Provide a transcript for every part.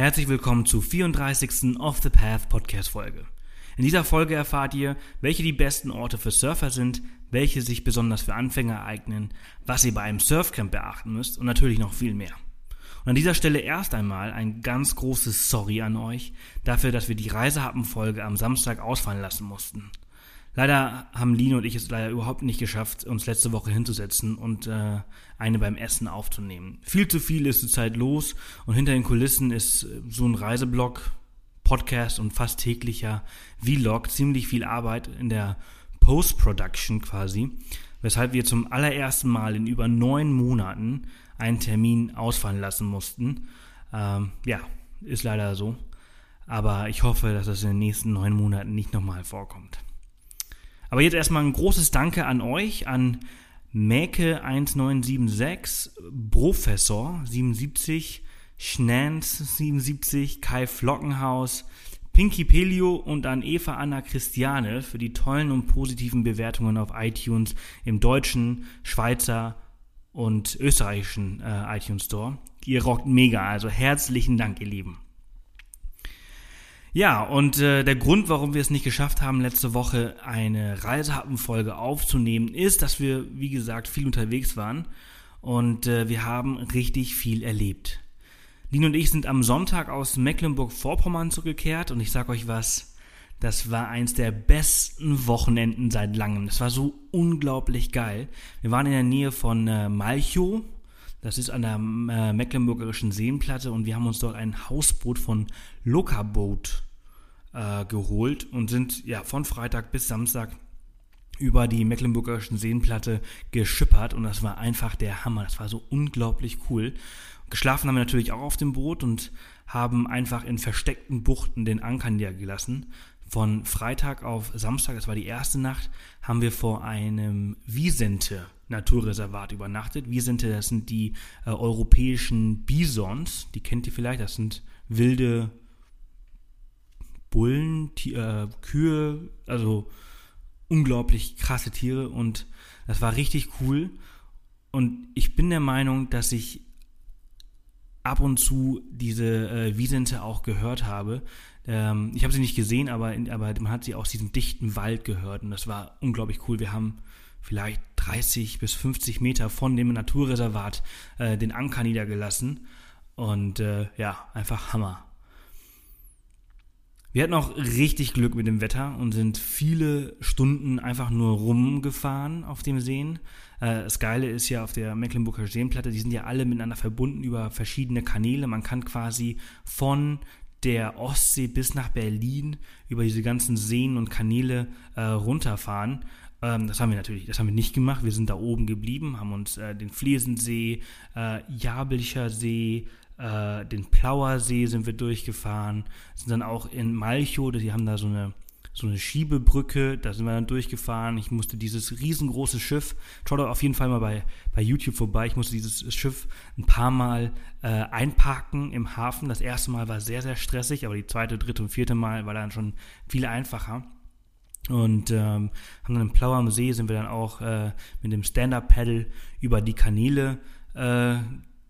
Herzlich willkommen zur 34. Off the Path Podcast Folge. In dieser Folge erfahrt ihr, welche die besten Orte für Surfer sind, welche sich besonders für Anfänger eignen, was ihr bei einem Surfcamp beachten müsst und natürlich noch viel mehr. Und an dieser Stelle erst einmal ein ganz großes Sorry an euch dafür, dass wir die Reisehappenfolge am Samstag ausfallen lassen mussten. Leider haben Lino und ich es leider überhaupt nicht geschafft, uns letzte Woche hinzusetzen und äh, eine beim Essen aufzunehmen. Viel zu viel ist zurzeit los und hinter den Kulissen ist äh, so ein Reiseblog, Podcast und fast täglicher Vlog ziemlich viel Arbeit in der Post-Production quasi, weshalb wir zum allerersten Mal in über neun Monaten einen Termin ausfallen lassen mussten. Ähm, ja, ist leider so. Aber ich hoffe, dass das in den nächsten neun Monaten nicht nochmal vorkommt. Aber jetzt erstmal ein großes Danke an euch, an Mäke1976, Professor 77, Schnans 77, Kai Flockenhaus, Pinky Pelio und an Eva Anna Christiane für die tollen und positiven Bewertungen auf iTunes im deutschen, Schweizer und österreichischen äh, iTunes Store. Ihr rockt mega, also herzlichen Dank, ihr Lieben. Ja, und äh, der Grund, warum wir es nicht geschafft haben, letzte Woche eine Reisehappenfolge aufzunehmen, ist, dass wir, wie gesagt, viel unterwegs waren und äh, wir haben richtig viel erlebt. Lin und ich sind am Sonntag aus Mecklenburg-Vorpommern zurückgekehrt und ich sag euch was, das war eins der besten Wochenenden seit langem. Das war so unglaublich geil. Wir waren in der Nähe von äh, Malchow, das ist an der äh, Mecklenburgischen Seenplatte und wir haben uns dort ein Hausboot von Lokaboat äh, geholt und sind ja von Freitag bis Samstag über die Mecklenburgischen Seenplatte geschippert und das war einfach der Hammer. Das war so unglaublich cool. Geschlafen haben wir natürlich auch auf dem Boot und haben einfach in versteckten Buchten den Anker niedergelassen. Von Freitag auf Samstag, das war die erste Nacht, haben wir vor einem Wiesente Naturreservat übernachtet. Wiesente, das sind die äh, europäischen Bisons, die kennt ihr vielleicht, das sind wilde Bullen, die, äh, Kühe, also unglaublich krasse Tiere und das war richtig cool. Und ich bin der Meinung, dass ich ab und zu diese äh, Wiesente auch gehört habe. Ähm, ich habe sie nicht gesehen, aber, in, aber man hat sie aus diesem dichten Wald gehört und das war unglaublich cool. Wir haben vielleicht 30 bis 50 Meter von dem Naturreservat äh, den Anker niedergelassen und äh, ja, einfach Hammer. Wir hatten auch richtig Glück mit dem Wetter und sind viele Stunden einfach nur rumgefahren auf dem Seen. Äh, das Geile ist ja auf der Mecklenburger Seenplatte, die sind ja alle miteinander verbunden über verschiedene Kanäle. Man kann quasi von der Ostsee bis nach Berlin über diese ganzen Seen und Kanäle äh, runterfahren. Ähm, das haben wir natürlich, das haben wir nicht gemacht. Wir sind da oben geblieben, haben uns äh, den Flesensee, äh, Jabelcher See, äh, den Plauersee sind wir durchgefahren, sind dann auch in Malchow, die haben da so eine so eine Schiebebrücke, da sind wir dann durchgefahren. Ich musste dieses riesengroße Schiff, schaut auf jeden Fall mal bei, bei YouTube vorbei, ich musste dieses Schiff ein paar Mal äh, einparken im Hafen. Das erste Mal war sehr, sehr stressig, aber die zweite, dritte und vierte Mal war dann schon viel einfacher. Und ähm, haben dann im Plau am See sind wir dann auch äh, mit dem Stand-Up-Paddle über die Kanäle äh,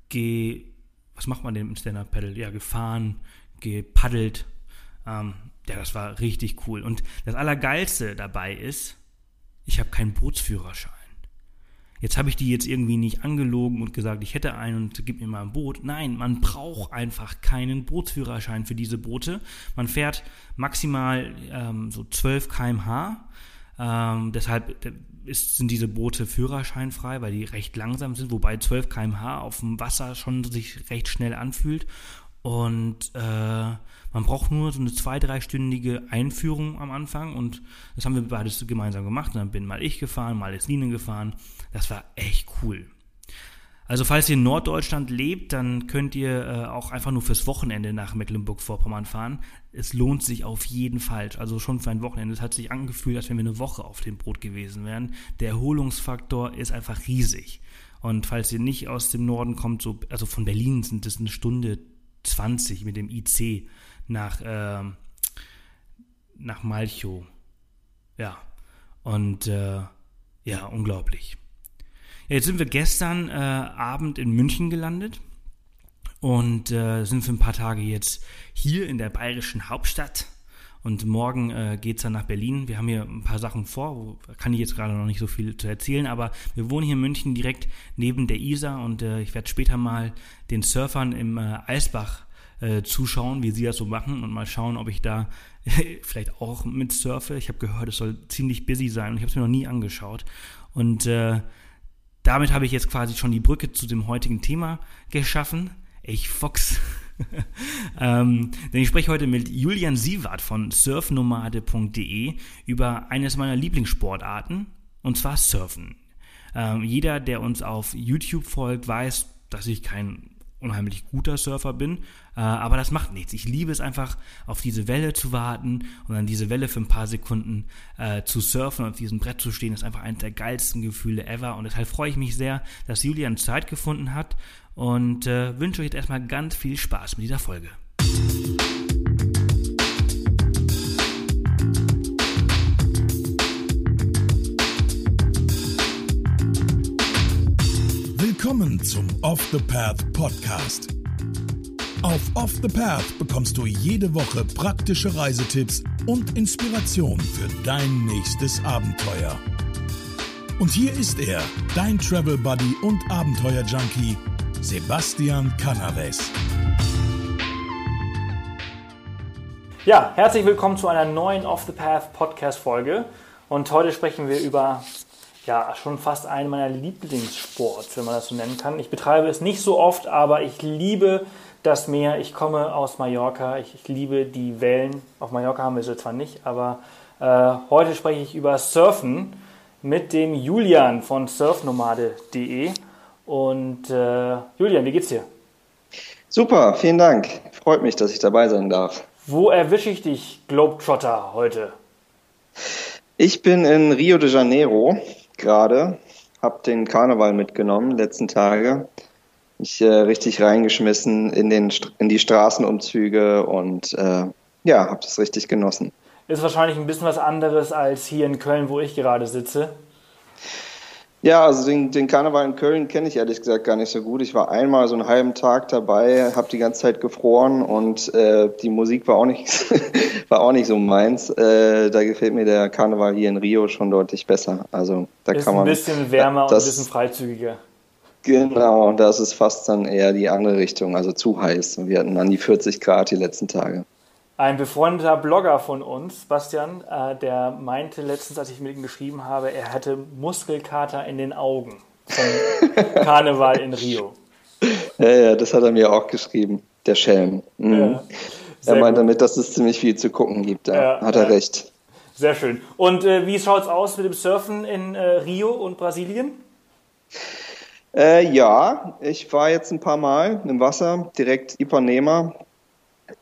ge was macht man denn im Stand-Up-Paddle? Ja, gefahren, gepaddelt. Ähm, ja, das war richtig cool. Und das Allergeilste dabei ist, ich habe keinen Bootsführerschein. Jetzt habe ich die jetzt irgendwie nicht angelogen und gesagt, ich hätte einen und gib mir mal ein Boot. Nein, man braucht einfach keinen Bootsführerschein für diese Boote. Man fährt maximal ähm, so 12 km/h. Ähm, deshalb ist, sind diese Boote führerscheinfrei, weil die recht langsam sind, wobei 12 km/h auf dem Wasser schon sich recht schnell anfühlt. Und äh, man braucht nur so eine zwei-, dreistündige Einführung am Anfang und das haben wir beides gemeinsam gemacht. Und dann bin mal ich gefahren, mal ist Line gefahren. Das war echt cool. Also falls ihr in Norddeutschland lebt, dann könnt ihr äh, auch einfach nur fürs Wochenende nach Mecklenburg-Vorpommern fahren. Es lohnt sich auf jeden Fall. Also schon für ein Wochenende. Es hat sich angefühlt, als wenn wir eine Woche auf dem Boot gewesen wären. Der Erholungsfaktor ist einfach riesig. Und falls ihr nicht aus dem Norden kommt, so, also von Berlin sind es eine Stunde 20 mit dem IC nach, äh, nach Malchow. Ja. Und äh, ja, unglaublich. Ja, jetzt sind wir gestern äh, Abend in München gelandet. und äh, sind für ein paar Tage jetzt hier in der bayerischen Hauptstadt. Und morgen äh, geht es dann nach Berlin. Wir haben hier ein paar Sachen vor, wo, kann ich jetzt gerade noch nicht so viel zu erzählen, aber wir wohnen hier in München direkt neben der Isar und äh, ich werde später mal den Surfern im äh, Eisbach äh, zuschauen, wie sie das so machen und mal schauen, ob ich da vielleicht auch mit surfe. Ich habe gehört, es soll ziemlich busy sein und ich habe es mir noch nie angeschaut. Und äh, damit habe ich jetzt quasi schon die Brücke zu dem heutigen Thema geschaffen. Ich Fox. ähm, denn ich spreche heute mit Julian Sievert von surfnomade.de über eines meiner Lieblingssportarten, und zwar Surfen. Ähm, jeder, der uns auf YouTube folgt, weiß, dass ich kein unheimlich guter Surfer bin, äh, aber das macht nichts. Ich liebe es einfach, auf diese Welle zu warten und dann diese Welle für ein paar Sekunden äh, zu surfen und auf diesem Brett zu stehen. Ist einfach eines der geilsten Gefühle ever und deshalb freue ich mich sehr, dass Julian Zeit gefunden hat und äh, wünsche euch jetzt erstmal ganz viel Spaß mit dieser Folge. Willkommen zum Off the Path Podcast. Auf Off the Path bekommst du jede Woche praktische Reisetipps und Inspiration für dein nächstes Abenteuer. Und hier ist er, dein Travel Buddy und Abenteuer Junkie, Sebastian Canaves. Ja, herzlich willkommen zu einer neuen Off the Path Podcast Folge. Und heute sprechen wir über ja, schon fast einen meiner Lieblingssports, wenn man das so nennen kann. Ich betreibe es nicht so oft, aber ich liebe das Meer. Ich komme aus Mallorca. Ich, ich liebe die Wellen. Auf Mallorca haben wir sie zwar nicht, aber äh, heute spreche ich über Surfen mit dem Julian von surfnomade.de. Und äh, Julian, wie geht's dir? Super, vielen Dank. Freut mich, dass ich dabei sein darf. Wo erwische ich dich, Globetrotter, heute? Ich bin in Rio de Janeiro gerade, habe den Karneval mitgenommen, letzten Tage mich äh, richtig reingeschmissen in, den, in die Straßenumzüge und äh, ja, habe das richtig genossen. Ist wahrscheinlich ein bisschen was anderes als hier in Köln, wo ich gerade sitze. Ja, also den, den Karneval in Köln kenne ich ehrlich gesagt gar nicht so gut. Ich war einmal so einen halben Tag dabei, habe die ganze Zeit gefroren und äh, die Musik war auch nicht, war auch nicht so meins. Äh, da gefällt mir der Karneval hier in Rio schon deutlich besser. Also da ist kann man ein bisschen wärmer das, und ein bisschen freizügiger. Genau, das ist fast dann eher die andere Richtung, also zu heiß. Wir hatten an die 40 Grad die letzten Tage. Ein befreundeter Blogger von uns, Bastian, äh, der meinte letztens, als ich mit ihm geschrieben habe, er hätte Muskelkater in den Augen vom Karneval in Rio. Ja, ja, das hat er mir auch geschrieben, der Schelm. Mhm. Ja, er meint gut. damit, dass es ziemlich viel zu gucken gibt. Ja, hat er recht. Sehr schön. Und äh, wie schaut es aus mit dem Surfen in äh, Rio und Brasilien? Äh, ja, ich war jetzt ein paar Mal im Wasser, direkt Ipanema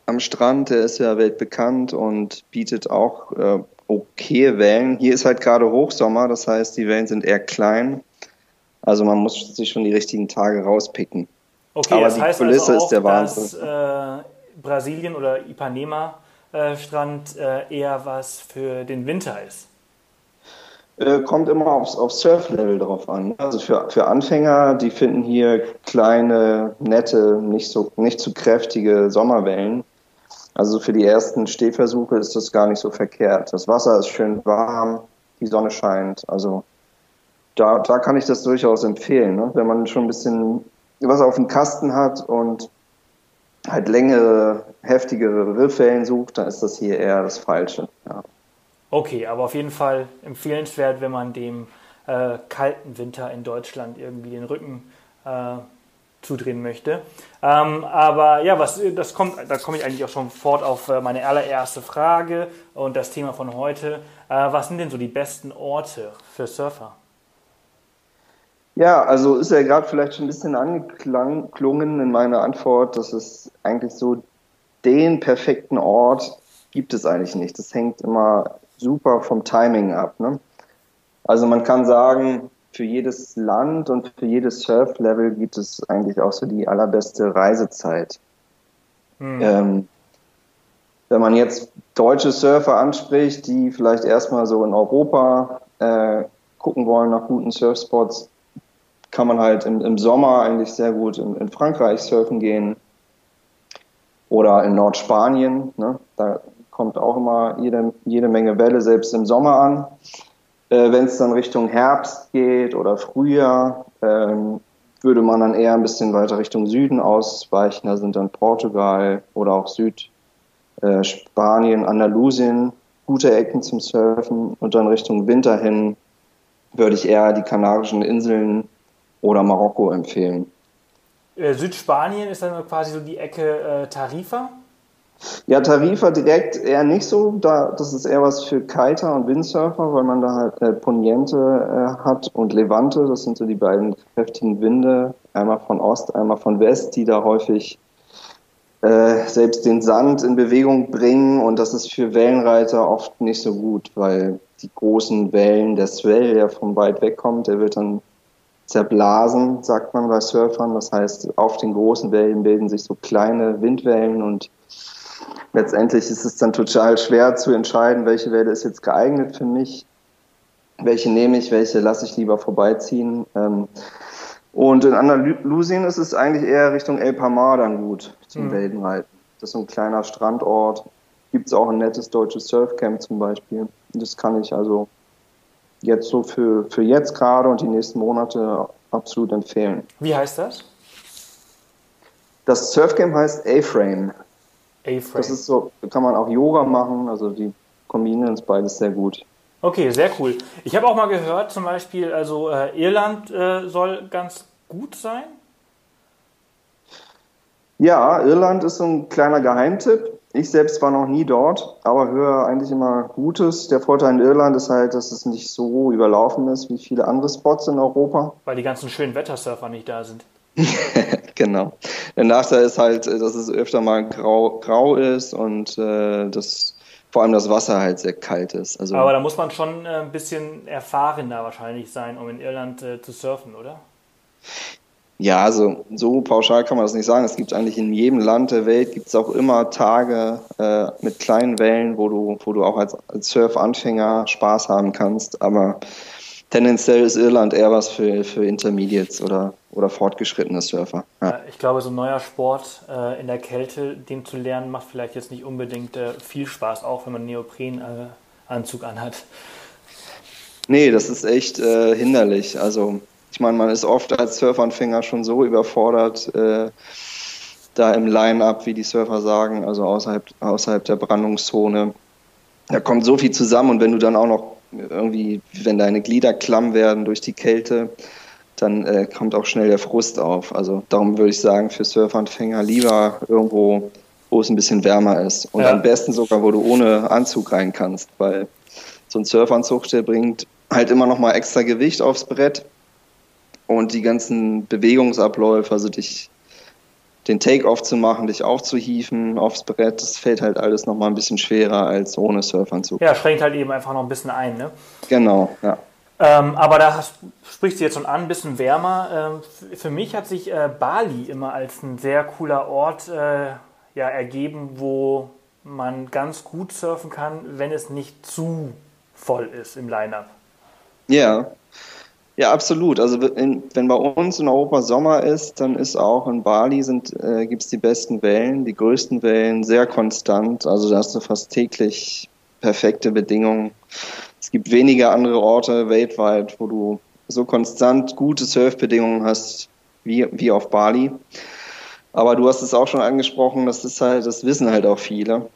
am Strand. Der ist ja weltbekannt und bietet auch äh, okay Wellen. Hier ist halt gerade Hochsommer, das heißt, die Wellen sind eher klein. Also man muss sich schon die richtigen Tage rauspicken. Okay, Aber das die heißt Kulisse also auch, ist der Wahnsinn. dass äh, Brasilien oder Ipanema äh, Strand äh, eher was für den Winter ist. Äh, kommt immer aufs, aufs Surf-Level drauf an. Also für, für Anfänger, die finden hier kleine, nette, nicht so nicht zu kräftige Sommerwellen. Also für die ersten Stehversuche ist das gar nicht so verkehrt. Das Wasser ist schön warm, die Sonne scheint. Also da, da kann ich das durchaus empfehlen. Ne? Wenn man schon ein bisschen was auf dem Kasten hat und halt längere, heftigere Riffwellen sucht, dann ist das hier eher das Falsche. Ja. Okay, aber auf jeden Fall empfehlenswert, wenn man dem äh, kalten Winter in Deutschland irgendwie den Rücken äh, zudrehen möchte. Ähm, aber ja, was das kommt, da komme ich eigentlich auch schon fort auf äh, meine allererste Frage und das Thema von heute. Äh, was sind denn so die besten Orte für Surfer? Ja, also ist ja gerade vielleicht schon ein bisschen angeklungen in meiner Antwort, dass es eigentlich so den perfekten Ort gibt es eigentlich nicht. Das hängt immer super vom Timing ab. Ne? Also man kann sagen, für jedes Land und für jedes Surf-Level gibt es eigentlich auch so die allerbeste Reisezeit. Hm. Ähm, wenn man jetzt deutsche Surfer anspricht, die vielleicht erstmal so in Europa äh, gucken wollen nach guten Surfspots, kann man halt im, im Sommer eigentlich sehr gut in, in, Frankreich surfen gehen. Oder in Nordspanien, ne? da kommt auch immer jede, jede Menge Welle, selbst im Sommer an. Äh, Wenn es dann Richtung Herbst geht oder Frühjahr, ähm, würde man dann eher ein bisschen weiter Richtung Süden ausweichen. Da sind dann Portugal oder auch Südspanien, äh, Andalusien gute Ecken zum Surfen. Und dann Richtung Winter hin würde ich eher die Kanarischen Inseln oder Marokko empfehlen. Äh, Südspanien ist dann quasi so die Ecke äh, Tarifa? Ja, Tarifa direkt eher nicht so. Da, das ist eher was für Kiter und Windsurfer, weil man da halt äh, Poniente äh, hat und Levante. Das sind so die beiden kräftigen Winde, einmal von Ost, einmal von West, die da häufig äh, selbst den Sand in Bewegung bringen. Und das ist für Wellenreiter oft nicht so gut, weil die großen Wellen, der Swell, der von weit weg kommt, der wird dann zerblasen, sagt man bei Surfern. Das heißt, auf den großen Wellen bilden sich so kleine Windwellen und letztendlich ist es dann total schwer zu entscheiden, welche Welle ist jetzt geeignet für mich, welche nehme ich, welche lasse ich lieber vorbeiziehen. Ähm, und in Andalusien ist es eigentlich eher Richtung El Palmar dann gut zum mhm. Wellenreiten. Das ist so ein kleiner Strandort. Gibt es auch ein nettes deutsches Surfcamp zum Beispiel. Das kann ich also jetzt so für, für jetzt gerade und die nächsten Monate absolut empfehlen. Wie heißt das? Das Surfcamp heißt A-Frame. A-Frame. Das ist so, kann man auch Yoga machen, also die kombinieren es beides sehr gut. Okay, sehr cool. Ich habe auch mal gehört, zum Beispiel, also äh, Irland äh, soll ganz gut sein. Ja, Irland ist so ein kleiner Geheimtipp. Ich selbst war noch nie dort, aber höre eigentlich immer Gutes. Der Vorteil in Irland ist halt, dass es nicht so überlaufen ist wie viele andere Spots in Europa. Weil die ganzen schönen Wettersurfer nicht da sind. genau. Der Nachteil ist halt, dass es öfter mal grau, grau ist und äh, das vor allem das Wasser halt sehr kalt ist. Also, aber da muss man schon äh, ein bisschen erfahrener wahrscheinlich sein, um in Irland äh, zu surfen, oder? Ja, also so pauschal kann man das nicht sagen. Es gibt eigentlich in jedem Land der Welt gibt es auch immer Tage äh, mit kleinen Wellen, wo du, wo du auch als, als Surfanfänger Spaß haben kannst. Aber tendenziell ist Irland eher was für, für Intermediates oder, oder fortgeschrittene Surfer. Ja. Ich glaube, so ein neuer Sport äh, in der Kälte, den zu lernen, macht vielleicht jetzt nicht unbedingt äh, viel Spaß, auch wenn man einen Neoprenanzug anhat. Nee, das ist echt äh, hinderlich. Also ich meine, man ist oft als Surfanfänger schon so überfordert, äh, da im Line-Up, wie die Surfer sagen, also außerhalb, außerhalb der Brandungszone. Da kommt so viel zusammen und wenn du dann auch noch irgendwie, wenn deine Glieder klamm werden durch die Kälte, dann äh, kommt auch schnell der Frust auf. Also darum würde ich sagen, für Surfanfänger lieber irgendwo, wo es ein bisschen wärmer ist. Und ja. am besten sogar, wo du ohne Anzug rein kannst, weil so ein Surfanzug, der bringt halt immer noch mal extra Gewicht aufs Brett und die ganzen Bewegungsabläufe, also dich den Take-off zu machen, dich aufzuhieven aufs Brett, das fällt halt alles noch mal ein bisschen schwerer als ohne Surfanzug. Ja, schränkt halt eben einfach noch ein bisschen ein, ne? Genau, ja. Ähm, aber da hast, sprichst du jetzt schon an, ein bisschen wärmer. Ähm, für mich hat sich äh, Bali immer als ein sehr cooler Ort äh, ja, ergeben, wo man ganz gut surfen kann, wenn es nicht zu voll ist im Line-Up. Ja, ja, absolut. Also in, wenn bei uns in Europa Sommer ist, dann ist auch in Bali sind äh, gibt es die besten Wellen, die größten Wellen, sehr konstant. Also da hast du fast täglich perfekte Bedingungen. Es gibt wenige andere Orte weltweit, wo du so konstant gute Surfbedingungen hast wie, wie auf Bali. Aber du hast es auch schon angesprochen, das ist halt, das wissen halt auch viele.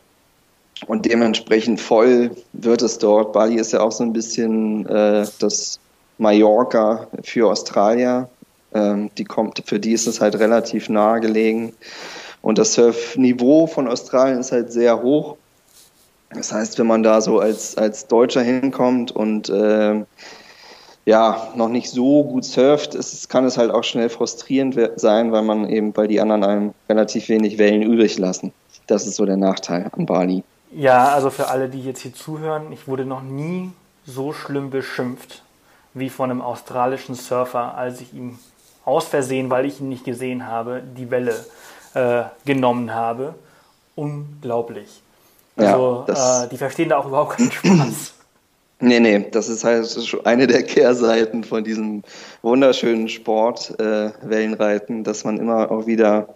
Und dementsprechend voll wird es dort. Bali ist ja auch so ein bisschen äh, das Mallorca für Australier. Ähm, die kommt, für die ist es halt relativ nahe gelegen. Und das Surfniveau von Australien ist halt sehr hoch. Das heißt, wenn man da so als, als Deutscher hinkommt und äh, ja, noch nicht so gut surft, ist, kann es halt auch schnell frustrierend sein, weil man eben, weil die anderen einem relativ wenig Wellen übrig lassen. Das ist so der Nachteil an Bali. Ja, also für alle, die jetzt hier zuhören, ich wurde noch nie so schlimm beschimpft wie von einem australischen Surfer, als ich ihm aus Versehen, weil ich ihn nicht gesehen habe, die Welle äh, genommen habe. Unglaublich. Also ja, äh, die verstehen da auch überhaupt keinen Spaß. Nee, nee, das ist halt eine der Kehrseiten von diesem wunderschönen Sport, äh, Wellenreiten, dass man immer auch wieder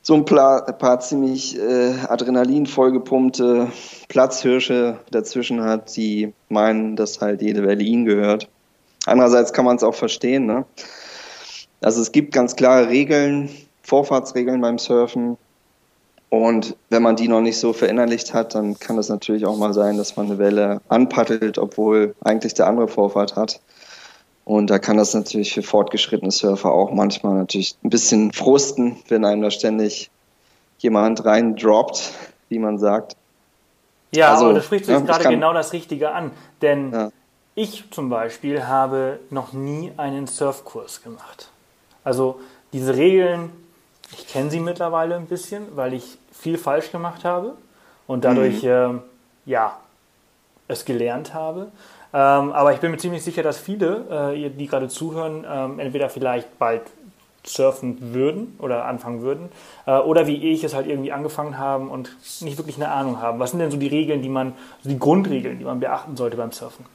so ein paar, ein paar ziemlich äh, Adrenalin vollgepumpte Platzhirsche dazwischen hat, die meinen, dass halt jede Welle ihnen gehört. Andererseits kann man es auch verstehen. Ne? Also es gibt ganz klare Regeln, Vorfahrtsregeln beim Surfen. Und wenn man die noch nicht so verinnerlicht hat, dann kann es natürlich auch mal sein, dass man eine Welle anpaddelt, obwohl eigentlich der andere Vorfahrt hat. Und da kann das natürlich für fortgeschrittene Surfer auch manchmal natürlich ein bisschen frusten, wenn einem da ständig jemand rein droppt, wie man sagt. Ja, also, aber da sprichst du jetzt ja, gerade genau das Richtige an. Denn ja. Ich zum Beispiel habe noch nie einen Surfkurs gemacht. Also diese Regeln, ich kenne sie mittlerweile ein bisschen, weil ich viel falsch gemacht habe und dadurch mhm. äh, ja es gelernt habe. Ähm, aber ich bin mir ziemlich sicher, dass viele, äh, die gerade zuhören, ähm, entweder vielleicht bald surfen würden oder anfangen würden äh, oder wie ich es halt irgendwie angefangen haben und nicht wirklich eine Ahnung haben. Was sind denn so die Regeln, die man, also die Grundregeln, die man beachten sollte beim Surfen?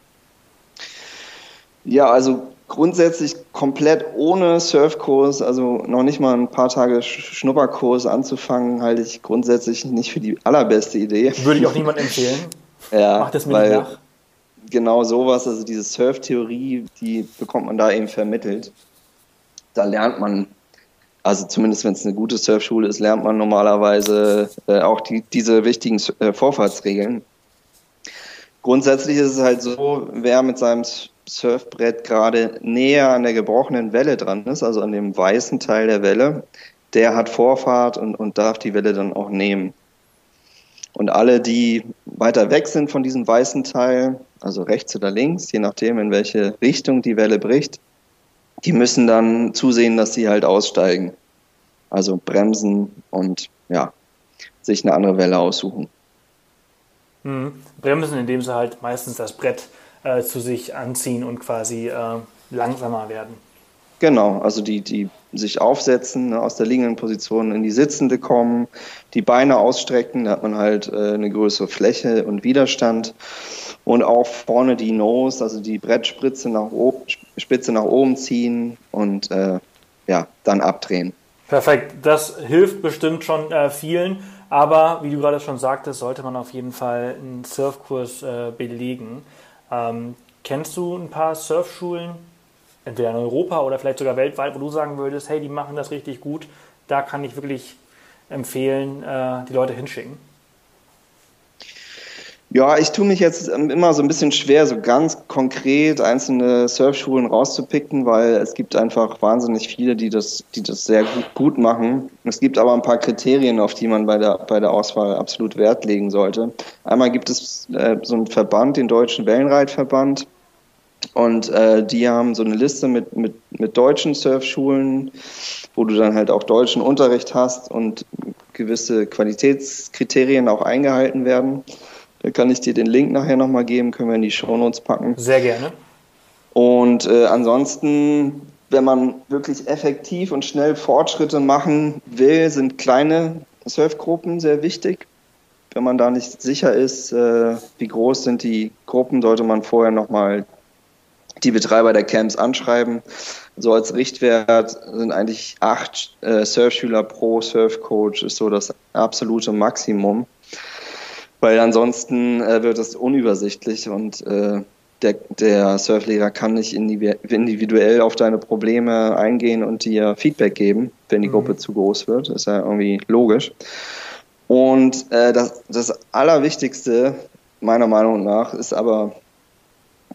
Ja, also grundsätzlich komplett ohne Surfkurs, also noch nicht mal ein paar Tage Schnupperkurs anzufangen, halte ich grundsätzlich nicht für die allerbeste Idee. Würde ich auch niemand empfehlen. ja, Macht das mir weil, nach genau sowas, also diese Surf-Theorie, die bekommt man da eben vermittelt. Da lernt man, also zumindest wenn es eine gute Surfschule ist, lernt man normalerweise äh, auch die, diese wichtigen äh, Vorfahrtsregeln. Grundsätzlich ist es halt so, wer mit seinem Surfbrett gerade näher an der gebrochenen Welle dran ist, also an dem weißen Teil der Welle, der hat Vorfahrt und, und darf die Welle dann auch nehmen. Und alle, die weiter weg sind von diesem weißen Teil, also rechts oder links, je nachdem, in welche Richtung die Welle bricht, die müssen dann zusehen, dass sie halt aussteigen. Also bremsen und ja, sich eine andere Welle aussuchen. Mhm. Bremsen, indem sie halt meistens das Brett äh, zu sich anziehen und quasi äh, langsamer werden. Genau, also die, die sich aufsetzen, ne, aus der liegenden Position in die sitzende kommen, die Beine ausstrecken, da hat man halt äh, eine größere Fläche und Widerstand. Und auch vorne die Nose, also die Brettspitze nach, Spitze nach oben ziehen und äh, ja, dann abdrehen. Perfekt, das hilft bestimmt schon äh, vielen. Aber wie du gerade schon sagtest, sollte man auf jeden Fall einen Surfkurs äh, belegen. Ähm, kennst du ein paar Surfschulen, entweder in Europa oder vielleicht sogar weltweit, wo du sagen würdest, hey, die machen das richtig gut, da kann ich wirklich empfehlen, äh, die Leute hinschicken? Ja, ich tue mich jetzt ähm, immer so ein bisschen schwer, so ganz konkret einzelne Surfschulen rauszupicken, weil es gibt einfach wahnsinnig viele, die das, die das sehr gut, gut machen. Es gibt aber ein paar Kriterien, auf die man bei der, bei der Auswahl absolut Wert legen sollte. Einmal gibt es äh, so einen Verband, den Deutschen Wellenreitverband, und äh, die haben so eine Liste mit, mit, mit deutschen Surfschulen, wo du dann halt auch deutschen Unterricht hast und gewisse Qualitätskriterien auch eingehalten werden. Da kann ich dir den Link nachher nochmal geben, können wir in die Shownotes packen. Sehr gerne. Und äh, ansonsten, wenn man wirklich effektiv und schnell Fortschritte machen will, sind kleine Surfgruppen sehr wichtig. Wenn man da nicht sicher ist, äh, wie groß sind die Gruppen, sollte man vorher nochmal die Betreiber der Camps anschreiben. So als Richtwert sind eigentlich acht äh, Surfschüler pro Surfcoach ist so das absolute Maximum, weil ansonsten äh, wird es unübersichtlich und äh, der, der Surflehrer kann nicht individuell auf deine Probleme eingehen und dir Feedback geben, wenn die mhm. Gruppe zu groß wird. Das ist ja irgendwie logisch. Und äh, das, das Allerwichtigste meiner Meinung nach ist aber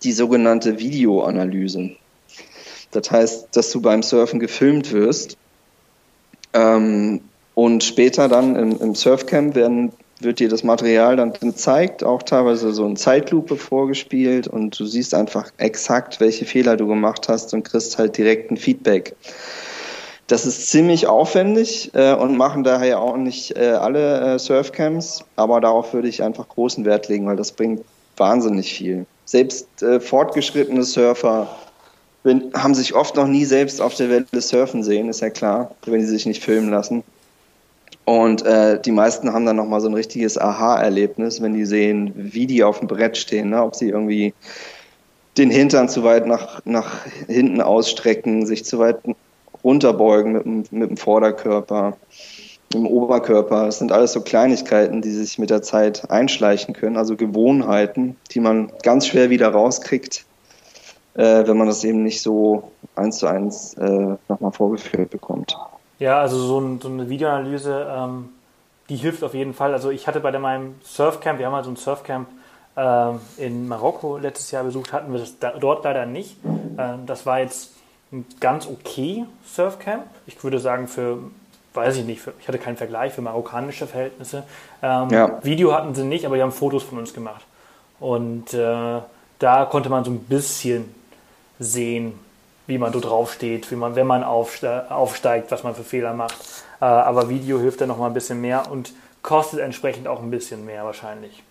die sogenannte Videoanalyse. Das heißt, dass du beim Surfen gefilmt wirst ähm, und später dann im, im Surfcamp werden, wird dir das Material dann gezeigt, auch teilweise so in Zeitlupe vorgespielt und du siehst einfach exakt, welche Fehler du gemacht hast und kriegst halt direkt ein Feedback. Das ist ziemlich aufwendig äh, und machen daher auch nicht äh, alle äh, Surfcamps, aber darauf würde ich einfach großen Wert legen, weil das bringt wahnsinnig viel selbst äh, fortgeschrittene Surfer bin, haben sich oft noch nie selbst auf der Welle surfen sehen, ist ja klar, wenn sie sich nicht filmen lassen. Und äh, die meisten haben dann nochmal so ein richtiges Aha-Erlebnis, wenn die sehen, wie die auf dem Brett stehen, ne? ob sie irgendwie den Hintern zu weit nach, nach hinten ausstrecken, sich zu weit runterbeugen mit, mit dem Vorderkörper im Oberkörper. Das sind alles so Kleinigkeiten, die sich mit der Zeit einschleichen können, also Gewohnheiten, die man ganz schwer wieder rauskriegt, äh, wenn man das eben nicht so eins zu eins äh, nochmal vorgeführt bekommt. Ja, also so, ein, so eine Videoanalyse, ähm, die hilft auf jeden Fall. Also ich hatte bei meinem Surfcamp, wir haben halt so ein Surfcamp äh, in Marokko letztes Jahr besucht, hatten wir das da, dort leider nicht. Äh, das war jetzt ein ganz okay Surfcamp. Ich würde sagen, für, weiß ich nicht, für, ich hatte keinen Vergleich für marokkanische Verhältnisse. Ähm, ja. Video hatten sie nicht, aber die haben Fotos von uns gemacht. Und äh, da konnte man so ein bisschen sehen, wie man so draufsteht, wie man, wenn man aufsteigt, was man für Fehler macht. Äh, aber Video hilft dann noch mal ein bisschen mehr und kostet entsprechend auch ein bisschen mehr wahrscheinlich.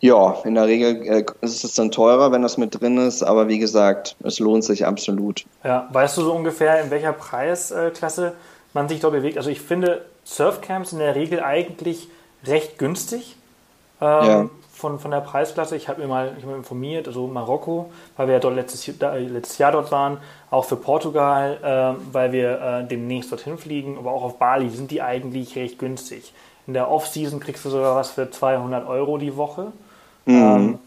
Ja, in der Regel äh, ist es dann teurer, wenn das mit drin ist, aber wie gesagt, es lohnt sich absolut. Ja, weißt du so ungefähr, in welcher Preisklasse man sich dort bewegt? Also ich finde Surfcamps in der Regel eigentlich recht günstig. Ähm, ja. von, von der Preisklasse. Ich habe mir mal ich hab informiert, also Marokko, weil wir ja dort letztes, letztes Jahr dort waren, auch für Portugal, äh, weil wir äh, demnächst dorthin fliegen, aber auch auf Bali sind die eigentlich recht günstig. In der Off-Season kriegst du sogar was für 200 Euro die Woche. Mhm. Ähm,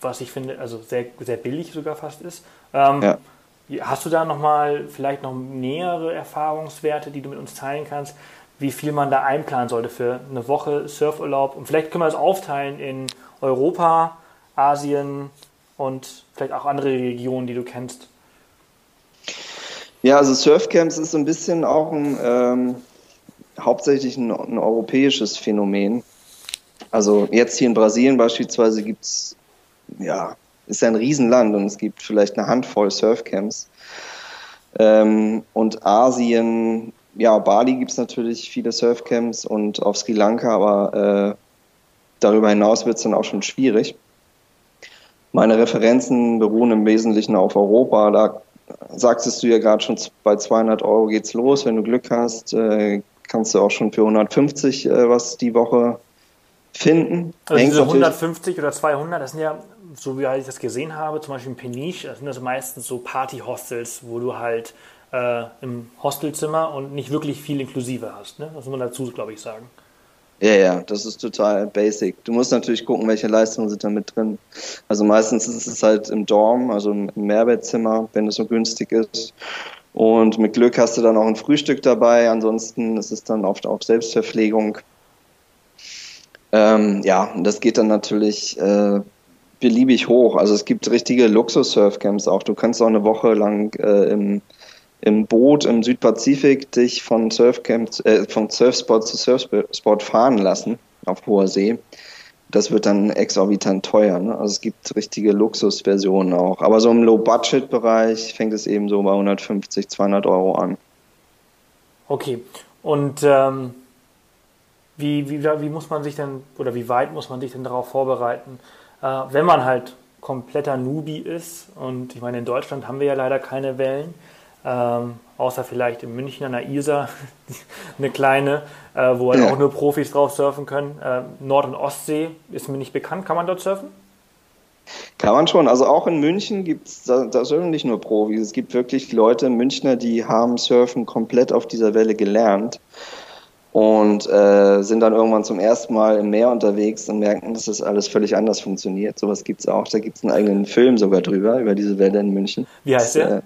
was ich finde, also sehr, sehr billig sogar fast ist. Ähm, ja. Hast du da nochmal vielleicht noch nähere Erfahrungswerte, die du mit uns teilen kannst, wie viel man da einplanen sollte für eine Woche Surfurlaub? Und vielleicht können wir das aufteilen in Europa, Asien und vielleicht auch andere Regionen, die du kennst. Ja, also Surfcamps ist so ein bisschen auch ein, ähm, hauptsächlich ein, ein europäisches Phänomen. Also jetzt hier in Brasilien beispielsweise gibt es, ja, ist ein Riesenland und es gibt vielleicht eine Handvoll Surfcamps. Ähm, und Asien, ja, Bali gibt es natürlich viele Surfcamps und auf Sri Lanka, aber äh, darüber hinaus wird es dann auch schon schwierig. Meine Referenzen beruhen im Wesentlichen auf Europa. Da sagtest du ja gerade schon, bei 200 Euro geht's los. Wenn du Glück hast, äh, kannst du auch schon für 150 äh, was die Woche finden. Also diese 150 oder 200, das sind ja, so wie ich das gesehen habe, zum Beispiel in Peniche, das sind das meistens so Party-Hostels, wo du halt äh, im Hostelzimmer und nicht wirklich viel inklusive hast. Ne? Das muss man dazu, glaube ich, sagen. Ja, ja, das ist total basic. Du musst natürlich gucken, welche Leistungen sind da mit drin. Also meistens ist es halt im Dorm, also im Mehrbettzimmer, wenn es so günstig ist. Und mit Glück hast du dann auch ein Frühstück dabei. Ansonsten ist es dann oft auch Selbstverpflegung. Ähm, ja, und das geht dann natürlich äh, beliebig hoch. Also es gibt richtige Luxus-Surfcamps auch. Du kannst auch eine Woche lang äh, im, im Boot im Südpazifik dich von Surfcamp, äh, von Surfspot zu Surfspot fahren lassen auf hoher See. Das wird dann exorbitant teuer. Ne? Also es gibt richtige Luxusversionen auch. Aber so im Low-Budget-Bereich fängt es eben so bei 150, 200 Euro an. Okay. Und ähm, wie, wie, wie muss man sich denn oder wie weit muss man sich denn darauf vorbereiten, äh, wenn man halt kompletter Newbie ist? Und ich meine, in Deutschland haben wir ja leider keine Wellen, ähm, außer vielleicht in München an der Isar eine kleine, äh, wo halt ja. auch nur Profis drauf surfen können. Äh, Nord- und Ostsee ist mir nicht bekannt. Kann man dort surfen? Kann man schon. Also auch in München gibt es, da, da sind nicht nur Profis, es gibt wirklich Leute, Münchner, die haben Surfen komplett auf dieser Welle gelernt und äh, sind dann irgendwann zum ersten Mal im Meer unterwegs und merken, dass das alles völlig anders funktioniert. Sowas gibt es auch. Da gibt es einen eigenen Film sogar drüber, über diese Welle in München. Wie heißt der?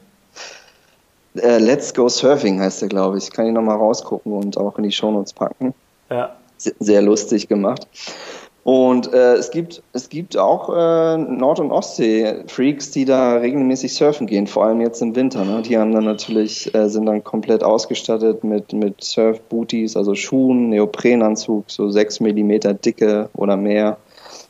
Äh, Let's Go Surfing heißt der, glaube ich. Kann ich nochmal rausgucken und auch in die Shownotes packen. Ja. Sehr lustig gemacht. Und äh, es gibt es gibt auch äh, Nord- und Ostsee-Freaks, die da regelmäßig surfen gehen, vor allem jetzt im Winter. Ne? Die haben dann natürlich äh, sind dann komplett ausgestattet mit mit Surfbooties, also Schuhen, Neoprenanzug, so sechs Millimeter dicke oder mehr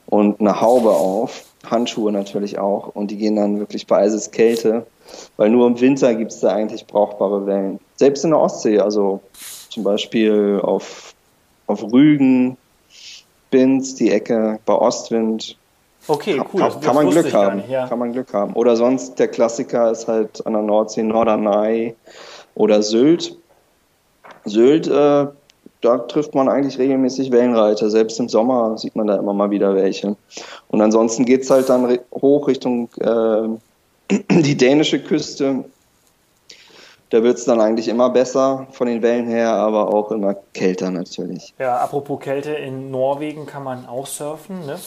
und eine Haube auf, Handschuhe natürlich auch. Und die gehen dann wirklich bei Eiseskälte, weil nur im Winter gibt es da eigentlich brauchbare Wellen. Selbst in der Ostsee, also zum Beispiel auf auf Rügen Binz, die Ecke bei Ostwind. Okay, cool. Kann, kann man Glück haben. Nicht, ja. Kann man Glück haben. Oder sonst der Klassiker ist halt an der Nordsee Norderney oder Sylt. Sylt, äh, da trifft man eigentlich regelmäßig Wellenreiter. Selbst im Sommer sieht man da immer mal wieder welche. Und ansonsten geht es halt dann hoch Richtung äh, die dänische Küste. Da wird es dann eigentlich immer besser von den Wellen her, aber auch immer kälter natürlich. Ja, apropos Kälte, in Norwegen kann man auch surfen. Ne?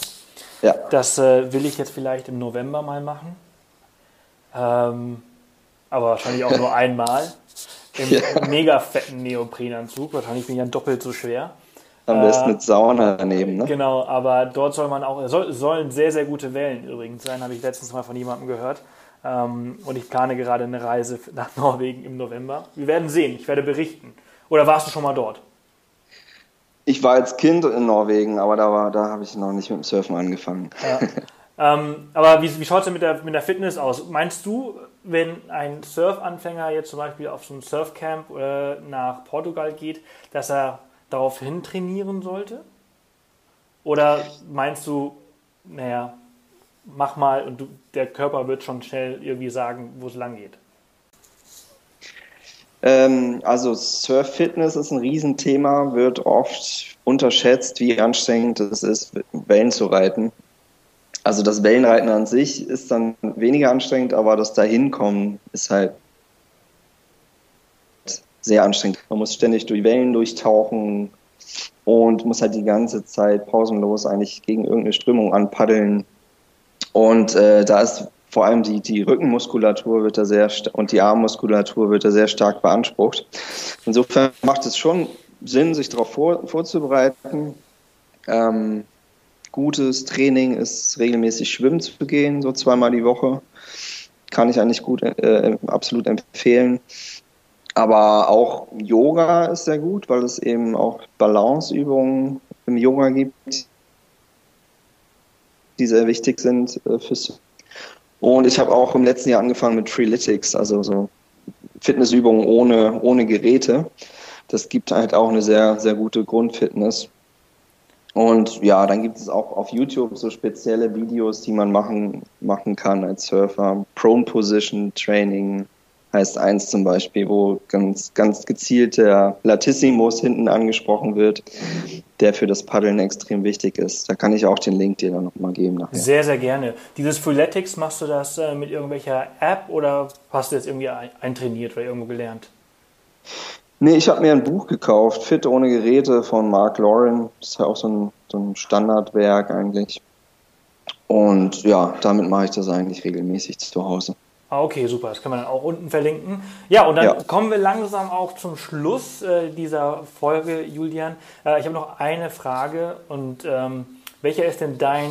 Ja. Das äh, will ich jetzt vielleicht im November mal machen. Ähm, aber wahrscheinlich auch nur einmal. Im ja. mega fetten Neoprenanzug. Wahrscheinlich bin ich dann doppelt so schwer. Am besten äh, mit Sauna daneben, ne? Genau, aber dort soll man auch, soll, sollen sehr, sehr gute Wellen übrigens sein, habe ich letztens mal von jemandem gehört. Ähm, und ich plane gerade eine Reise nach Norwegen im November. Wir werden sehen, ich werde berichten. Oder warst du schon mal dort? Ich war als Kind in Norwegen, aber da, da habe ich noch nicht mit dem Surfen angefangen. Ja. ähm, aber wie, wie schaut es denn mit der, mit der Fitness aus? Meinst du, wenn ein Surfanfänger jetzt zum Beispiel auf so ein Surfcamp äh, nach Portugal geht, dass er darauf hin trainieren sollte? Oder meinst du, naja, mach mal und du, der Körper wird schon schnell irgendwie sagen, wo es lang geht? Ähm, also Surf-Fitness ist ein Riesenthema, wird oft unterschätzt, wie anstrengend es ist, Wellen zu reiten. Also das Wellenreiten an sich ist dann weniger anstrengend, aber das Dahinkommen ist halt sehr anstrengend. Man muss ständig durch Wellen durchtauchen und muss halt die ganze Zeit pausenlos eigentlich gegen irgendeine Strömung anpaddeln. Und äh, da ist vor allem die, die Rückenmuskulatur wird da sehr und die Armmuskulatur wird da sehr stark beansprucht. Insofern macht es schon Sinn, sich darauf vor, vorzubereiten. Ähm, gutes Training ist regelmäßig schwimmen zu gehen, so zweimal die Woche. Kann ich eigentlich gut, äh, absolut empfehlen. Aber auch Yoga ist sehr gut, weil es eben auch Balanceübungen im Yoga gibt, die sehr wichtig sind äh, fürs und ich habe auch im letzten Jahr angefangen mit Freeletics, also so Fitnessübungen ohne, ohne Geräte. Das gibt halt auch eine sehr, sehr gute Grundfitness. Und ja, dann gibt es auch auf YouTube so spezielle Videos, die man machen, machen kann als Surfer. Prone Position Training, heißt eins zum Beispiel, wo ganz, ganz gezielt der Latissimus hinten angesprochen wird, der für das Paddeln extrem wichtig ist. Da kann ich auch den Link dir dann nochmal geben. Nachher. Sehr, sehr gerne. Dieses Freeletics, machst du das äh, mit irgendwelcher App oder hast du jetzt irgendwie eintrainiert oder irgendwo gelernt? Nee, ich habe mir ein Buch gekauft, Fit ohne Geräte von Mark Lauren. Das ist ja auch so ein, so ein Standardwerk eigentlich. Und ja, damit mache ich das eigentlich regelmäßig zu Hause. Ah, okay, super. Das können wir dann auch unten verlinken. Ja, und dann ja. kommen wir langsam auch zum Schluss äh, dieser Folge, Julian. Äh, ich habe noch eine Frage. Und ähm, welcher ist denn dein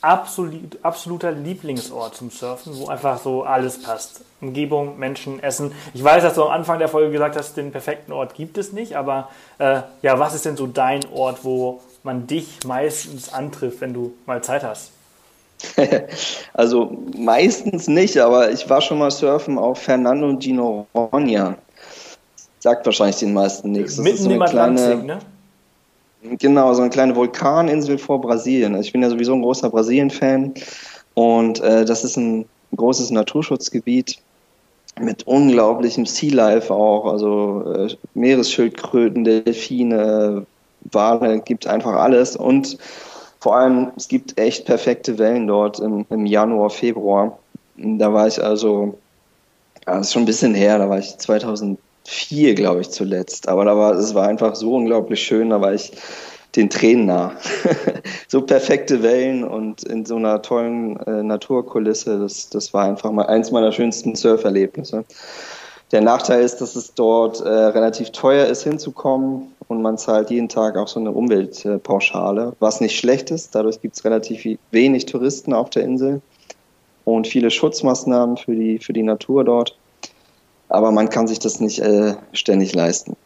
absolut, absoluter Lieblingsort zum Surfen, wo einfach so alles passt? Umgebung, Menschen, Essen. Ich weiß, dass du am Anfang der Folge gesagt hast, den perfekten Ort gibt es nicht. Aber äh, ja, was ist denn so dein Ort, wo man dich meistens antrifft, wenn du mal Zeit hast? also meistens nicht, aber ich war schon mal surfen auf Fernando di Noronha. Sagt wahrscheinlich den meisten nichts. Das Mitten so im Atlantik, ne? Genau, so eine kleine Vulkaninsel vor Brasilien. Also ich bin ja sowieso ein großer Brasilien-Fan und äh, das ist ein großes Naturschutzgebiet mit unglaublichem Sea Life auch, also äh, Meeresschildkröten, Delfine, Wale, gibt einfach alles und vor allem, es gibt echt perfekte Wellen dort im, im Januar, Februar. Da war ich also, das ist schon ein bisschen her, da war ich 2004, glaube ich, zuletzt. Aber da war, es war einfach so unglaublich schön, da war ich den Tränen nah. so perfekte Wellen und in so einer tollen äh, Naturkulisse, das, das war einfach mal eins meiner schönsten Surferlebnisse. Der Nachteil ist, dass es dort äh, relativ teuer ist, hinzukommen und man zahlt jeden Tag auch so eine Umweltpauschale, was nicht schlecht ist. Dadurch gibt es relativ wenig Touristen auf der Insel und viele Schutzmaßnahmen für die, für die Natur dort. Aber man kann sich das nicht äh, ständig leisten.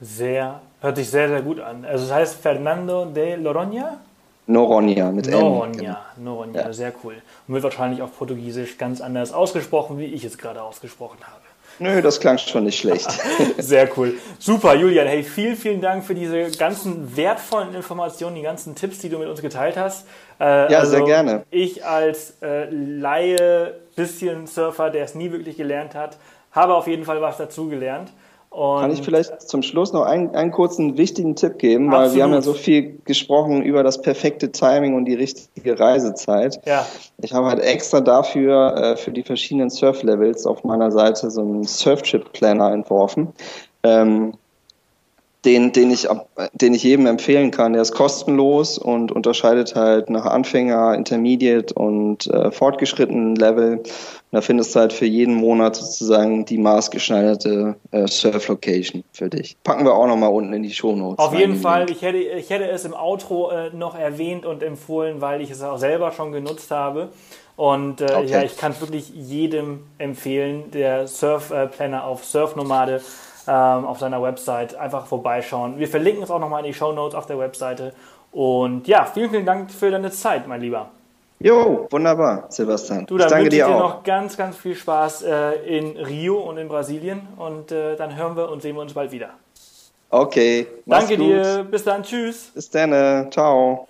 Sehr, hört sich sehr, sehr gut an. Also es heißt Fernando de Noronha? Noronha mit Noronha, N. Genau. Noronha, ja. sehr cool. Und wird wahrscheinlich auf Portugiesisch ganz anders ausgesprochen, wie ich es gerade ausgesprochen habe. Nö, das klang schon nicht schlecht. Sehr cool. Super, Julian. Hey, vielen, vielen Dank für diese ganzen wertvollen Informationen, die ganzen Tipps, die du mit uns geteilt hast. Äh, ja, also sehr gerne. Ich als äh, Laie, bisschen Surfer, der es nie wirklich gelernt hat, habe auf jeden Fall was dazugelernt. Und Kann ich vielleicht zum Schluss noch einen, einen kurzen wichtigen Tipp geben, weil wir haben ja so viel gesprochen über das perfekte Timing und die richtige Reisezeit. Ja. Ich habe halt extra dafür äh, für die verschiedenen Surf-Levels auf meiner Seite so einen Surf-Trip-Planner entworfen. Ähm, den, den, ich, den ich jedem empfehlen kann. Der ist kostenlos und unterscheidet halt nach Anfänger, Intermediate und äh, fortgeschrittenen Level. Und da findest du halt für jeden Monat sozusagen die maßgeschneiderte äh, Surf-Location für dich. Packen wir auch nochmal unten in die Shownotes. Auf jeden Fall. Ich hätte, ich hätte es im Outro äh, noch erwähnt und empfohlen, weil ich es auch selber schon genutzt habe. Und äh, okay. ja, ich kann es wirklich jedem empfehlen, der Surf-Planner auf Surfnomade ähm, auf seiner Website. Einfach vorbeischauen. Wir verlinken es auch nochmal in die Show Notes auf der Webseite. Und ja, vielen, vielen Dank für deine Zeit, mein Lieber. Jo, wunderbar, Sebastian. Du, dann ich danke dir, dir auch. noch ganz, ganz viel Spaß äh, in Rio und in Brasilien und äh, dann hören wir und sehen wir uns bald wieder. Okay. Danke gut. dir. Bis dann. Tschüss. Bis dann. Äh, ciao.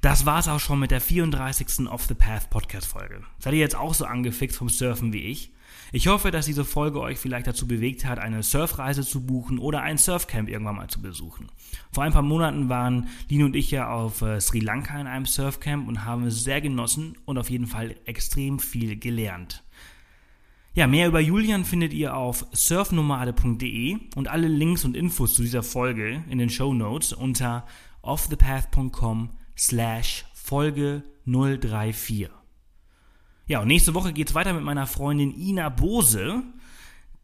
Das war's auch schon mit der 34. Off the Path Podcast Folge. Seid ihr jetzt auch so angefixt vom Surfen wie ich? Ich hoffe, dass diese Folge euch vielleicht dazu bewegt hat, eine Surfreise zu buchen oder ein Surfcamp irgendwann mal zu besuchen. Vor ein paar Monaten waren Lino und ich ja auf äh, Sri Lanka in einem Surfcamp und haben es sehr genossen und auf jeden Fall extrem viel gelernt. Ja, mehr über Julian findet ihr auf surfnomade.de und alle Links und Infos zu dieser Folge in den Show Notes unter offthepath.com slash Folge 034. Ja, und nächste Woche geht es weiter mit meiner Freundin Ina Bose,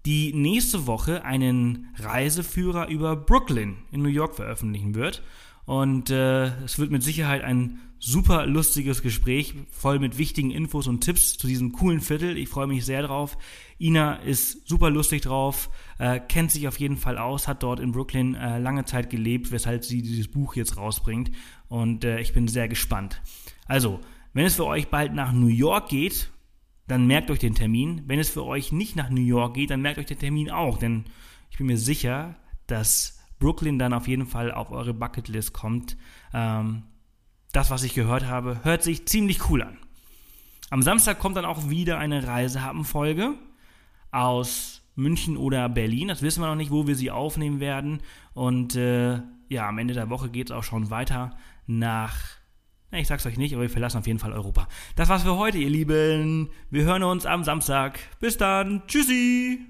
die nächste Woche einen Reiseführer über Brooklyn in New York veröffentlichen wird. Und äh, es wird mit Sicherheit ein super lustiges Gespräch, voll mit wichtigen Infos und Tipps zu diesem coolen Viertel. Ich freue mich sehr drauf. Ina ist super lustig drauf, äh, kennt sich auf jeden Fall aus, hat dort in Brooklyn äh, lange Zeit gelebt, weshalb sie dieses Buch jetzt rausbringt. Und äh, ich bin sehr gespannt. Also, wenn es für euch bald nach New York geht, dann merkt euch den Termin. Wenn es für euch nicht nach New York geht, dann merkt euch den Termin auch, denn ich bin mir sicher, dass Brooklyn dann auf jeden Fall auf eure Bucketlist kommt. Ähm, das, was ich gehört habe, hört sich ziemlich cool an. Am Samstag kommt dann auch wieder eine Reisehappen-Folge aus München oder Berlin. Das wissen wir noch nicht, wo wir sie aufnehmen werden. Und äh, ja, am Ende der Woche geht es auch schon weiter nach ich sag's euch nicht, aber wir verlassen auf jeden Fall Europa. Das war's für heute, ihr Lieben. Wir hören uns am Samstag. Bis dann. Tschüssi.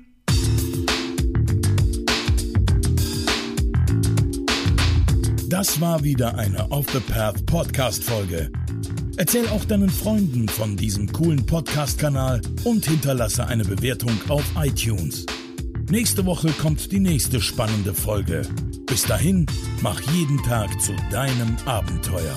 Das war wieder eine Off the Path Podcast Folge. Erzähl auch deinen Freunden von diesem coolen Podcast-Kanal und hinterlasse eine Bewertung auf iTunes. Nächste Woche kommt die nächste spannende Folge. Bis dahin, mach jeden Tag zu deinem Abenteuer.